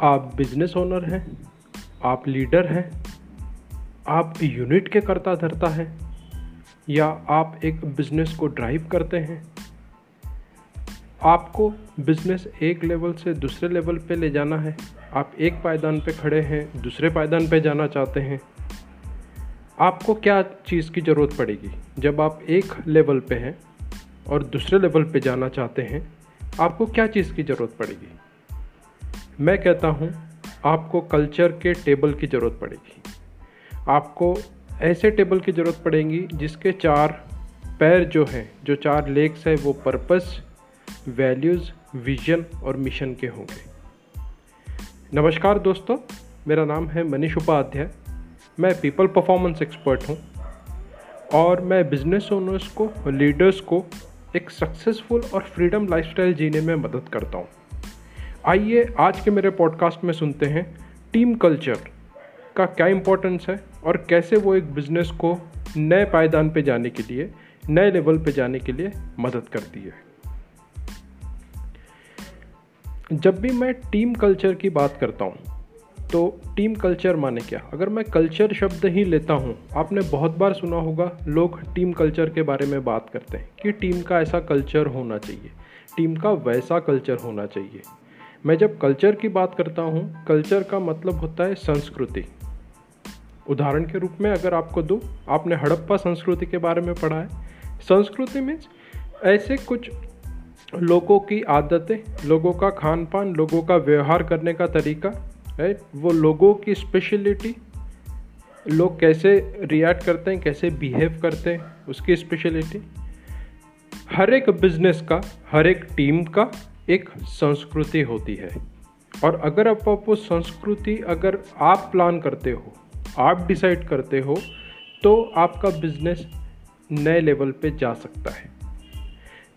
आप business owner हैं, आप लीडर हैं, आप यूनिट के करता धरता हैं, या आप एक बिज़नेस को ड्राइव करते हैं, आपको बिज़नेस एक लेवल से दूसरे लेवल पे ले जाना है, आप एक पायदान पे खड़े हैं, दूसरे पायदान पे जाना चाहते हैं, आपको क्या चीज़ की ज़रूरत पड़ेगी? जब आप एक लेवल पे हैं और दूसरे लेवल पे जाना चाहते हैं, आपको क्या चीज़ की ज़रूरत पड़ेगी? मैं कहता हूँ, आपको कल्चर के टेबल की ज़रूरत पड़ेगी। आपको ऐसे टेबल की ज़रूरत पड़ेगी जिसके चार पैर जो हैं, जो चार लेग्स हैं, वो पर्पस वैल्यूज़ विजन और मिशन के होंगे। नमस्कार दोस्तों, मेरा नाम है मनीष उपाध्याय। मैं पीपल परफॉर्मेंस एक्सपर्ट हूँ और मैं बिज़नेस ओनर्स को लीडर्स को एक सक्सेसफुल और फ्रीडम लाइफस्टाइल जीने में मदद करता हूँ। आइए आज के मेरे पॉडकास्ट में सुनते हैं टीम कल्चर का क्या इम्पोर्टेंस है और कैसे वो एक बिज़नेस को नए पायदान पे जाने के लिए, नए लेवल पे जाने के लिए मदद करती है। जब भी मैं टीम कल्चर की बात करता हूँ तो टीम कल्चर माने क्या? अगर मैं कल्चर शब्द ही लेता हूँ, आपने बहुत बार सुना होगा, लोग टीम कल्चर के बारे में बात करते हैं कि टीम का ऐसा कल्चर होना चाहिए टीम का वैसा कल्चर होना चाहिए। मैं जब कल्चर की बात करता हूँ, कल्चर का मतलब होता है संस्कृति। उदाहरण के रूप में अगर आपको दो, आपने हड़प्पा संस्कृति के बारे में पढ़ा है। संस्कृति मीन्स ऐसे कुछ लोगों की आदतें, लोगों का खान पान लोगों का व्यवहार करने का तरीका राइट वो लोगों की स्पेशलिटी लोग कैसे रिएक्ट करते हैं, कैसे बिहेव करते हैं, उसकी स्पेशलिटी हर एक बिज़नेस का, हर एक टीम का एक संस्कृति होती है। और अगर आप वो संस्कृति अगर आप प्लान करते हो, आप डिसाइड करते हो तो आपका बिज़नेस नए लेवल पे जा सकता है।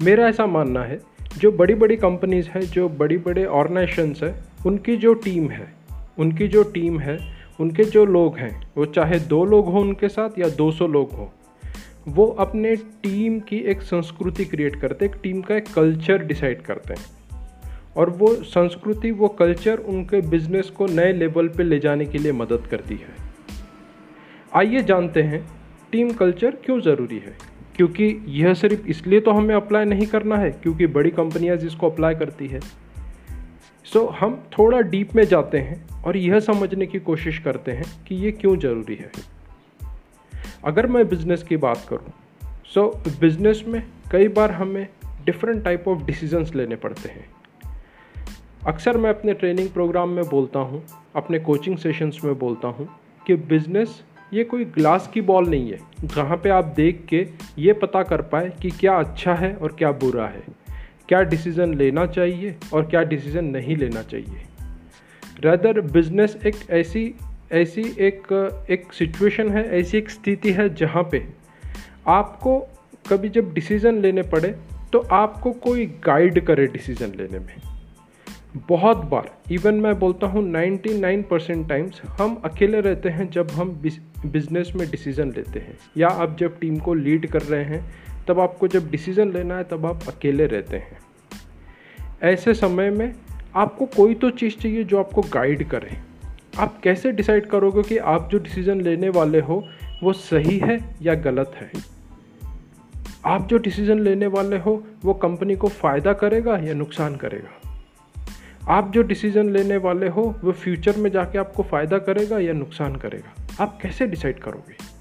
मेरा ऐसा मानना है, जो बड़ी बड़ी कंपनीज़ हैं, जो बड़ी बड़े ऑर्गेनाइजेशंस हैं, उनकी जो टीम है, उनकी जो टीम है, उनके जो लोग हैं, वो चाहे दो लोग हों उनके साथ या 200 लोग हों, वो अपने टीम की एक संस्कृति क्रिएट करते हैं, एक टीम का एक कल्चर डिसाइड करते हैं। और वो संस्कृति वो कल्चर उनके बिज़नेस को नए लेवल पे ले जाने के लिए मदद करती है। आइए जानते हैं टीम कल्चर क्यों ज़रूरी है? क्योंकि यह सिर्फ़ इसलिए तो हमें अप्लाई नहीं करना है क्योंकि बड़ी कंपनियाँ जिसको अप्लाई करती है। सो so, हम थोड़ा डीप में जाते हैं और यह समझने की कोशिश करते हैं कि ये क्यों ज़रूरी है। अगर मैं बिज़नेस की बात करूँ सो so, बिज़नेस में कई बार हमें डिफरेंट टाइप ऑफ़ डिसीजंस लेने पड़ते हैं। अक्सर मैं अपने ट्रेनिंग प्रोग्राम में बोलता हूँ, अपने कोचिंग सेशंस में बोलता हूँ कि बिज़नेस ये कोई ग्लास की बॉल नहीं है, जहाँ पे आप देख के ये पता कर पाए कि क्या अच्छा है और क्या बुरा है। क्या डिसीज़न लेना चाहिए और क्या डिसीज़न नहीं लेना चाहिए। रदर बिज़नेस एक ऐसी ऐसी एक एक सिचुएशन है, ऐसी एक स्थिति है जहाँ पे आपको कभी जब डिसीज़न लेने पड़े तो आपको कोई गाइड करे डिसीज़न लेने में। बहुत बार इवन मैं बोलता हूँ 99 परसेंट टाइम्स हम अकेले रहते हैं जब हम बिज़नेस में डिसीज़न लेते हैं। या आप जब टीम को लीड कर रहे हैं, तब आपको जब डिसीज़न लेना है, तब आप अकेले रहते हैं। ऐसे समय में आपको कोई तो चीज़ चाहिए जो आपको गाइड करे। आप कैसे डिसाइड करोगे कि आप जो डिसीज़न लेने वाले हो, वो सही है या गलत है? आप जो डिसीज़न लेने वाले हो, वो कंपनी को फ़ायदा करेगा या नुकसान करेगा? आप जो डिसीज़न लेने वाले हो वो फ्यूचर में जाके आपको फ़ायदा करेगा या नुकसान करेगा? आप कैसे डिसाइड करोगे?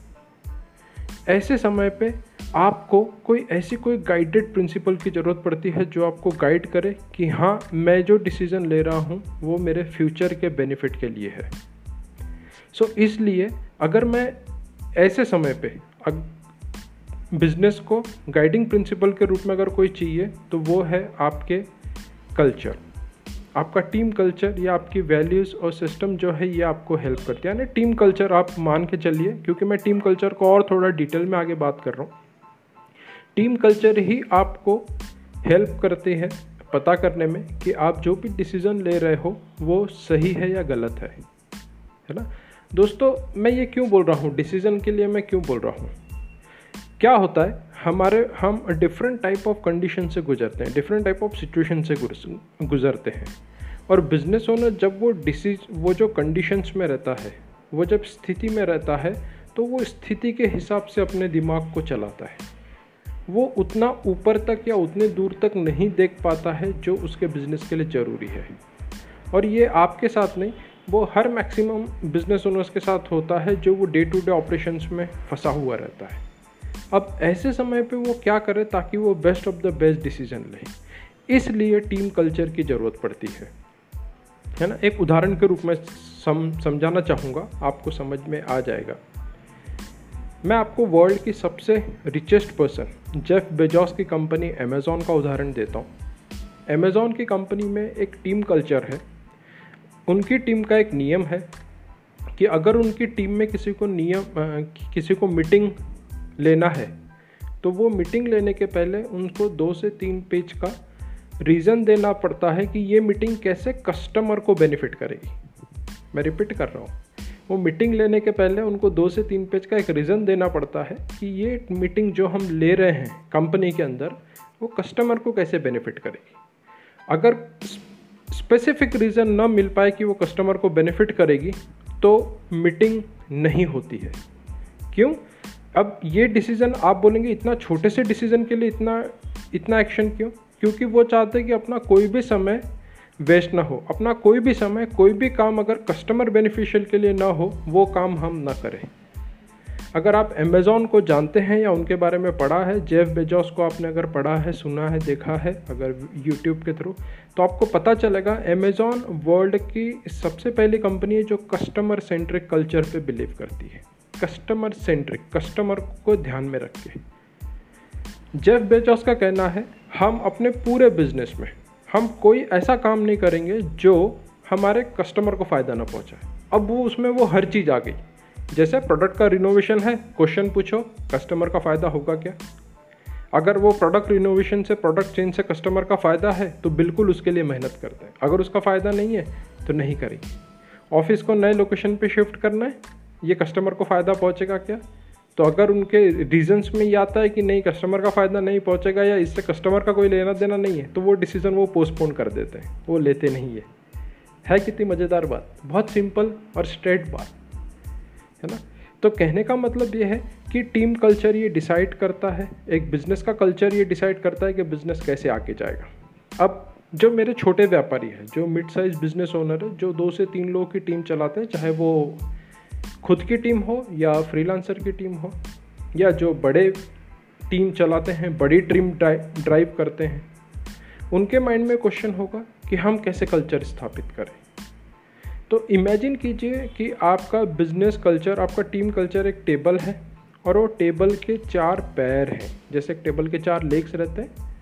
ऐसे समय पे आपको कोई ऐसी कोई गाइडेड प्रिंसिपल की ज़रूरत पड़ती है जो आपको गाइड करे कि हाँ मैं जो डिसीज़न ले रहा हूँ वो मेरे फ्यूचर के बेनिफिट के लिए है। सो so, इसलिए अगर मैं ऐसे समय पे बिज़नेस को गाइडिंग प्रिंसिपल के रूप में अगर कोई चाहिए तो वो है आपके कल्चर आपका टीम कल्चर या आपकी वैल्यूज़ और सिस्टम जो है ये आपको हेल्प करती है। यानी टीम कल्चर आप मान के चलिए, क्योंकि मैं टीम कल्चर को और थोड़ा डिटेल में आगे बात कर रहा हूँ। टीम कल्चर ही आपको हेल्प करते हैं पता करने में कि आप जो भी डिसीज़न ले रहे हो, वो सही है या गलत है। है ना? दोस्तों, मैं ये क्यों बोल रहा हूँ? डिसीज़न के लिए मैं क्यों बोल रहा हूँ? क्या होता है? हमारे, हम डिफरेंट टाइप ऑफ़ कंडीशन से गुजरते हैं डिफरेंट टाइप ऑफ़ सिचुएशन से गुजरते हैं। और बिज़नेस ओनर जब वो डिसीज वो जो कंडीशंस में रहता है, वो जब स्थिति में रहता है तो वो स्थिति के हिसाब से अपने दिमाग को चलाता है। वो उतना ऊपर तक या उतने दूर तक नहीं देख पाता है जो उसके बिज़नेस के लिए ज़रूरी है। और ये आपके साथ नहीं, वो हर मैक्सिमम बिज़नेस ओनर्स के साथ होता है जो वो डे टू डे ऑपरेशंस में फंसा हुआ रहता है। अब ऐसे समय पे वो क्या करे ताकि वो best of the best decision ले। इसलिए टीम कल्चर की ज़रूरत पड़ती है। है ना? एक उदाहरण के रूप में सम, समझाना चाहूँगा, आपको समझ में आ जाएगा। मैं आपको वर्ल्ड की सबसे रिचेस्ट पर्सन जेफ बेजॉस की कंपनी अमेज़ॉन का उदाहरण देता हूँ। अमेज़ॉन की कंपनी में एक टीम कल्चर है। उनकी टीम का एक नियम है कि अगर उनकी टीम में किसी को नियम किसी को मीटिंग लेना है। तो वो मीटिंग लेने के पहले उनको दो से तीन पेज का रीज़न देना पड़ता है कि ये मीटिंग कैसे कस्टमर को बेनिफिट करेगी। मैं रिपीट कर रहा हूँ। वो मीटिंग लेने के पहले उनको दो से तीन पेज का एक रीज़न देना पड़ता है कि ये मीटिंग जो हम ले रहे हैं कंपनी के अंदर, वो कस्टमर को कैसे बेनिफिट करेगी। अगर स्पेसिफिक रीज़न ना मिल पाए कि वो कस्टमर को बेनिफिट करेगी तो मीटिंग नहीं होती है। क्यों? अब ये डिसीज़न आप बोलेंगे इतना छोटे से डिसीज़न के लिए इतना इतना एक्शन क्यों? क्योंकि वो चाहते हैं कि अपना कोई भी समय वेस्ट ना हो। अपना कोई भी समय, कोई भी काम अगर कस्टमर बेनिफिशियल के लिए ना हो, वो काम हम ना करें। अगर आप अमेज़ोन को जानते हैं या उनके बारे में पढ़ा है जेफ बेजॉस को आपने अगर पढ़ा है, सुना है, देखा है, अगर यूट्यूब के थ्रू तो आपको पता चलेगा अमेज़ोन वर्ल्ड की सबसे पहली कंपनी है जो कस्टमर सेंट्रिक कल्चर पे बिलीव करती है। कस्टमर सेंट्रिक कस्टमर को ध्यान में रख के। जेफ बेजॉस का कहना है, हम अपने पूरे बिज़नेस में, हम कोई ऐसा काम नहीं करेंगे जो हमारे कस्टमर को फ़ायदा ना पहुँचाए। अब वो उसमें वो हर चीज़ आ गई। जैसे प्रोडक्ट का रिनोवेशन है क्वेश्चन पूछो कस्टमर का फ़ायदा होगा क्या? अगर वो प्रोडक्ट रिनोवेशन से प्रोडक्ट चेंज से कस्टमर का फ़ायदा है तो बिल्कुल उसके लिए मेहनत करते हैं। अगर उसका फ़ायदा नहीं है तो नहीं करेंगे। ऑफ़िस को नए लोकेशन पे शिफ्ट करना है ये कस्टमर को फ़ायदा पहुंचेगा क्या? तो अगर उनके रीजंस में ये आता है कि नहीं कस्टमर का फ़ायदा नहीं पहुंचेगा या इससे कस्टमर का कोई लेना देना नहीं है तो वो डिसीज़न वो पोस्टपोन कर देते हैं, वो लेते नहीं है। है कितनी मज़ेदार बात, बहुत सिंपल और स्ट्रेट बात, है ना? तो कहने का मतलब ये है कि टीम कल्चर ये डिसाइड करता है, एक बिज़नेस का कल्चर ये डिसाइड करता है कि बिज़नेस कैसे आगे जाएगा। अब जो मेरे छोटे व्यापारी हैं, जो मिड साइज़ बिज़नेस ओनर है, जो दो से तीन लोगों की टीम चलाते हैं, चाहे वो खुद की टीम हो या फ्रीलांसर की टीम हो, या जो बड़े टीम चलाते हैं, बड़ी टीम ड्राइव करते हैं, उनके माइंड में क्वेश्चन होगा कि हम कैसे कल्चर स्थापित करें। तो इमेजिन कीजिए कि आपका बिज़नेस कल्चर आपका टीम कल्चर एक टेबल है और वो टेबल के चार पैर हैं। जैसे एक टेबल के चार लेग्स रहते हैं,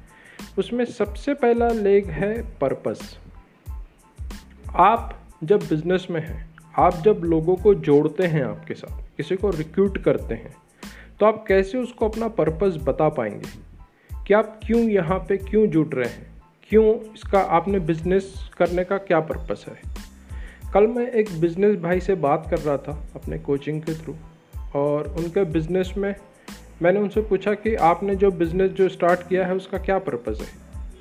उसमें सबसे पहला लेग है पर्पस आप जब बिज़नेस में हैं आप जब लोगों को जोड़ते हैं आपके साथ, किसी को रिक्रूट करते हैं तो आप कैसे उसको अपना पर्पस बता पाएँगे? कि आप क्यों यहाँ पे क्यों जुड़ रहे हैं? क्यों इसका आपने बिज़नेस करने का क्या पर्पस है? कल मैं एक बिज़नेस भाई से बात कर रहा था अपने कोचिंग के थ्रू और उनके बिज़नेस में मैंने उनसे पूछा कि आपने जो बिज़नेस जो स्टार्ट किया है, उसका क्या पर्पज़ है?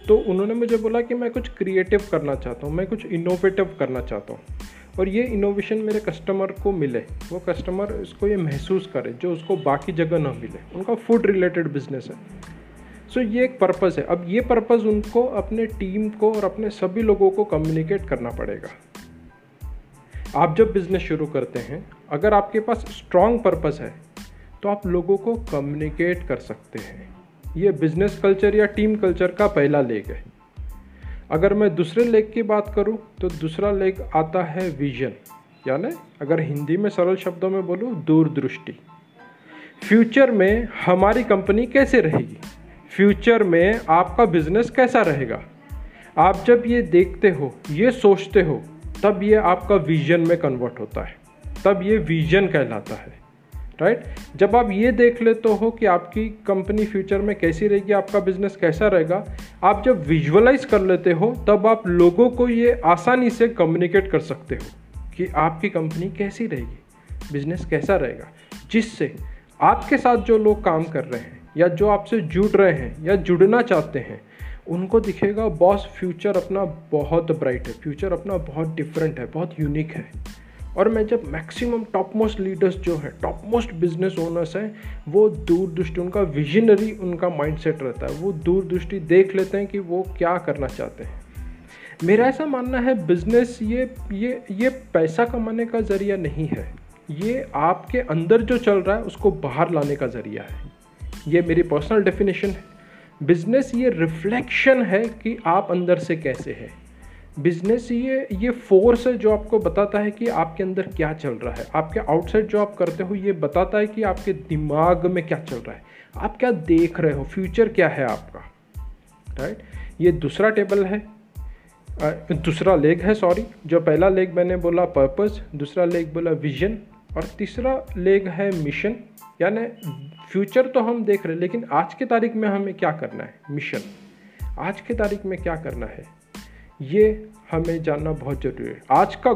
तो उन्होंने मुझे बोला कि मैं कुछ क्रिएटिव करना चाहता हूँ, मैं कुछ इनोवेटिव करना चाहता हूँ। और ये इनोवेशन मेरे कस्टमर को मिले। वो कस्टमर इसको ये महसूस करे जो उसको बाकी जगह ना मिले। उनका फ़ूड रिलेटेड बिज़नेस है। सो so, ये एक पर्पज़ है। अब ये पर्पज़ उनको अपने टीम को और अपने सभी लोगों को कम्युनिकेट करना पड़ेगा। आप जब बिज़नेस शुरू करते हैं अगर आपके पास स्ट्रॉन्ग पर्पज़ है तो आप लोगों को कम्युनिकेट कर सकते हैं। ये बिज़नेस कल्चर या टीम कल्चर का पहला लेग है। अगर मैं दूसरे लेग की बात करूँ तो दूसरा लेग आता है विजन यानी अगर हिंदी में सरल शब्दों में बोलूँ, दूरदृष्टि. फ्यूचर में हमारी कंपनी कैसे रहेगी? फ्यूचर में आपका बिज़नेस कैसा रहेगा? आप जब ये देखते हो, ये सोचते हो, तब ये आपका विजन में कन्वर्ट होता है. तब ये विजन कहलाता है. Right right? जब आप ये देख लेते हो कि आपकी कंपनी फ्यूचर में कैसी रहेगी, आपका बिज़नेस कैसा रहेगा, आप जब विजुअलाइज कर लेते हो, तब आप लोगों को ये आसानी से कम्युनिकेट कर सकते हो कि आपकी कंपनी कैसी रहेगी बिज़नेस कैसा रहेगा जिससे आपके साथ जो लोग काम कर रहे हैं, या जो आपसे जुड़ रहे हैं, या जुड़ना चाहते हैं, उनको दिखेगा, बॉस फ्यूचर अपना बहुत ब्राइट है फ्यूचर अपना बहुत डिफरेंट है, बहुत यूनिक है और मैं जब मैक्सिमम टॉप मोस्ट लीडर्स जो है टॉप मोस्ट बिज़नेस ओनर्स हैं, वो दूर दृष्टि उनका विजनरी उनका माइंडसेट रहता है। वो दूर दृष्टि देख लेते हैं कि वो क्या करना चाहते हैं। मेरा ऐसा मानना है बिज़नेस ये ये ये पैसा कमाने का ज़रिया नहीं है। ये आपके अंदर जो चल रहा है, उसको बाहर लाने का ज़रिया है। ये मेरी पर्सनल डेफिनेशन है। बिज़नेस ये रिफ्लेक्शन है कि आप अंदर से कैसे है। बिज़नेस, ये ये फोर्स है जो आपको बताता है कि आपके अंदर क्या चल रहा है। आपके आउटसाइड जो आप करते हो, ये बताता है कि आपके दिमाग में क्या चल रहा है। आप क्या देख रहे हो? फ्यूचर क्या है आपका? राइट ये दूसरा टेबल है। दूसरा लेग है सॉरी जो पहला लेग मैंने बोला पर्पस दूसरा लेग बोला विजन और तीसरा लेग है मिशन यानी फ्यूचर तो हम देख रहे हैं, लेकिन आज की तारीख में हमें क्या करना है? मिशन आज की तारीख में क्या करना है? ये हमें जानना बहुत ज़रूरी है। आज का,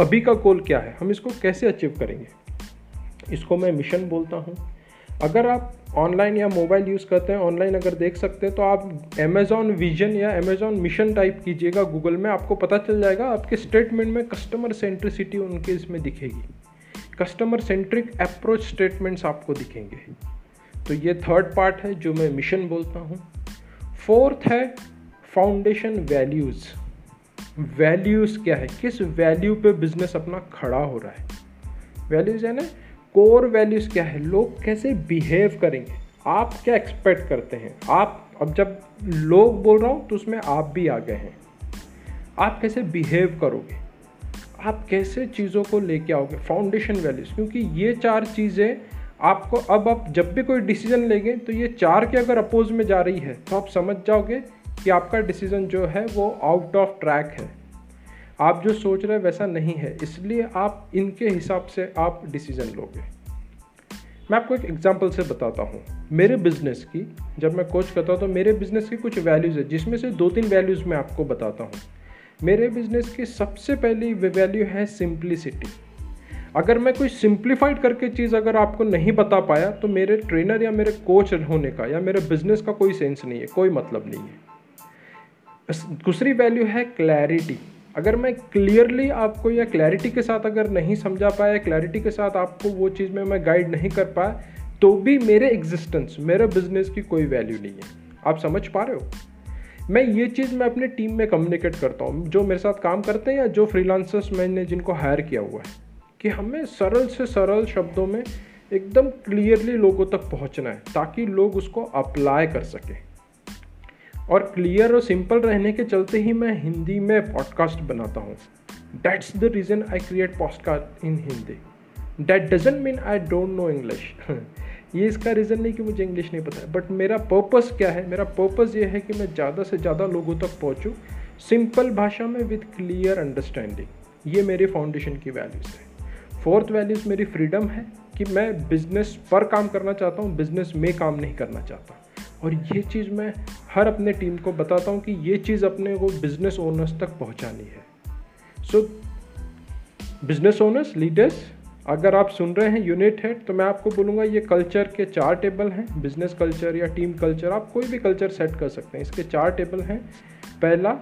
अभी का गोल क्या है? हम इसको कैसे अचीव करेंगे? इसको मैं मिशन बोलता हूँ। अगर आप ऑनलाइन या मोबाइल यूज़ करते हैं ऑनलाइन अगर देख सकते हैं तो आप अमेज़ॉन विजन या अमेज़ॉन मिशन टाइप कीजिएगा गूगल में, आपको पता चल जाएगा, आपके स्टेटमेंट में कस्टमर सेंट्रिसिटी उनके इसमें दिखेगी। कस्टमर सेंट्रिक अप्रोच स्टेटमेंट्स आपको दिखेंगे। तो ये थर्ड पार्ट है, जो मैं मिशन बोलता हूँ। फोर्थ है फाउंडेशन वैल्यूज़ वैल्यूज़ क्या है? किस वैल्यू पे बिज़नेस अपना खड़ा हो रहा है? वैल्यूज़ है ना कोर वैल्यूज़ क्या है? लोग कैसे बिहेव करेंगे? आप क्या एक्सपेक्ट करते हैं? आप, अब जब लोग बोल रहा हूँ तो उसमें आप भी आ गए हैं। आप कैसे बिहेव करोगे? आप कैसे चीज़ों को लेके आओगे? फाउंडेशन वैल्यूज़ क्योंकि ये चार चीज़ें आपको अब आप जब भी कोई डिसीज़न लेंगे तो ये चार के अगर अपोज में जा रही है तो आप समझ जाओगे कि आपका डिसीज़न जो है वो आउट ऑफ़ ट्रैक है। आप जो सोच रहे हैं वैसा नहीं है, इसलिए आप इनके हिसाब से आप डिसीज़न लोगे। मैं आपको एक एग्जांपल से बताता हूँ। मेरे बिज़नेस की, जब मैं कोच करता हूँ तो मेरे बिज़नेस की कुछ वैल्यूज़ है, जिसमें से दो तीन वैल्यूज़ मैं आपको बताता हूँ। मेरे बिज़नेस की सबसे पहली वैल्यू है सिंप्लिसिटी अगर मैं कोई सिंप्लीफाइड करके चीज़ अगर आपको नहीं बता पाया तो मेरे ट्रेनर या मेरे कोच होने का या मेरे बिज़नेस का कोई सेंस नहीं है, कोई मतलब नहीं है। दूसरी वैल्यू है क्लैरिटी अगर मैं क्लियरली आपको या क्लैरिटी के साथ अगर नहीं समझा पाया क्लैरिटी के साथ आपको वो चीज़ में मैं गाइड नहीं कर पाया तो भी मेरे एग्जिस्टेंस मेरे बिज़नेस की कोई वैल्यू नहीं है. आप समझ पा रहे हो? मैं ये चीज़ मैं अपने टीम में कम्युनिकेट करता हूँ, जो मेरे साथ काम करते हैं या जो फ्रीलांसर्स मैंने जिनको हायर किया हुआ है, कि हमें सरल से सरल शब्दों में एकदम क्लियरली लोगों तक पहुँचना है, ताकि लोग उसको अप्लाई कर सकें। और क्लियर और सिंपल रहने के चलते ही मैं हिंदी में पॉडकास्ट बनाता हूँ। That's the reason I create podcast in Hindi that doesn't mean I don't know English ये इसका रीज़न नहीं कि मुझे इंग्लिश नहीं पता है। बट मेरा पर्पस क्या है? मेरा पर्पस ये है कि मैं ज़्यादा से ज़्यादा लोगों तक पहुँचूँ सिंपल भाषा में विथ क्लियर अंडरस्टैंडिंग ये मेरे फाउंडेशन की वैल्यूज़ है। फोर्थ वैल्यूज़ मेरी फ्रीडम है कि मैं बिज़नेस पर काम करना चाहता हूँ बिज़नेस में काम नहीं करना चाहता। और ये चीज़ मैं हर अपने टीम को बताता हूँ कि ये चीज़ अपने को बिज़नेस ओनर्स तक पहुँचानी है। सो बिज़नेस ओनर्स लीडर्स अगर आप सुन रहे हैं यूनिट हेड तो मैं आपको बोलूँगा ये कल्चर के चार टेबल हैं बिज़नेस कल्चर या टीम कल्चर आप कोई भी कल्चर सेट कर सकते हैं। इसके चार टेबल हैं। पहला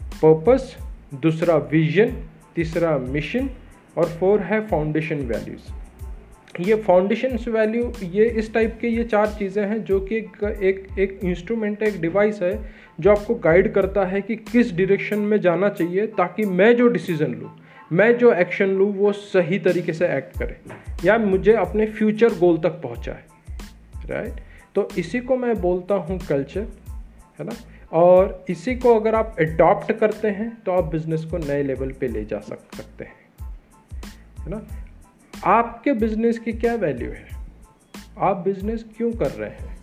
पर्पस दूसरा विजन तीसरा मिशन और फोर है फाउंडेशन वैल्यूज़ ये फाउंडेशन वैल्यू ये इस टाइप के ये चार चीज़ें हैं जो कि एक एक इंस्ट्रूमेंट है, एक डिवाइस है, जो आपको गाइड करता है कि किस डायरेक्शन में जाना चाहिए ताकि मैं जो डिसीज़न लूँ, मैं जो एक्शन लूँ, वो सही तरीके से एक्ट करे, या मुझे अपने फ्यूचर गोल तक पहुँचाए राइट तो इसी को मैं बोलता हूँ कल्चर है ना? और इसी को अगर आप अडॉप्ट करते हैं तो आप बिज़नेस को नए लेवल पे ले जा सक, सकते हैं, है ना? आपके बिज़नेस की क्या वैल्यू है? आप बिज़नेस क्यों कर रहे हैं?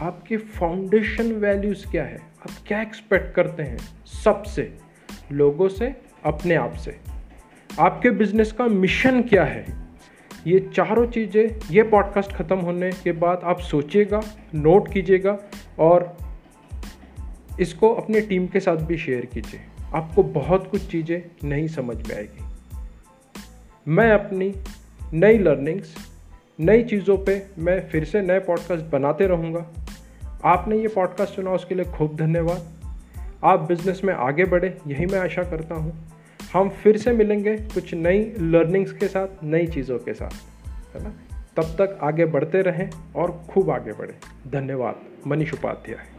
आपकी फाउंडेशन वैल्यूज़ क्या है? आप क्या एक्सपेक्ट करते हैं? सबसे, लोगों से, अपने आप से। आपके बिज़नेस का मिशन क्या है? ये चारों चीज़ें, ये पॉडकास्ट ख़त्म होने के बाद आप सोचिएगा नोट कीजिएगा और इसको अपने टीम के साथ भी शेयर कीजिए। आपको बहुत कुछ चीज़ें नहीं समझ में आएगी। मैं अपनी नई लर्निंग्स नई चीज़ों पे मैं फिर से नए पॉडकास्ट बनाते रहूँगा। आपने ये पॉडकास्ट सुना, उसके लिए खूब धन्यवाद। आप बिज़नेस में आगे बढ़े, यही मैं आशा करता हूँ। हम फिर से मिलेंगे कुछ नई लर्निंग्स के साथ, नई चीज़ों के साथ, है ना? तब तक आगे बढ़ते रहें और खूब आगे बढ़ें। धन्यवाद। मनीष उपाध्याय।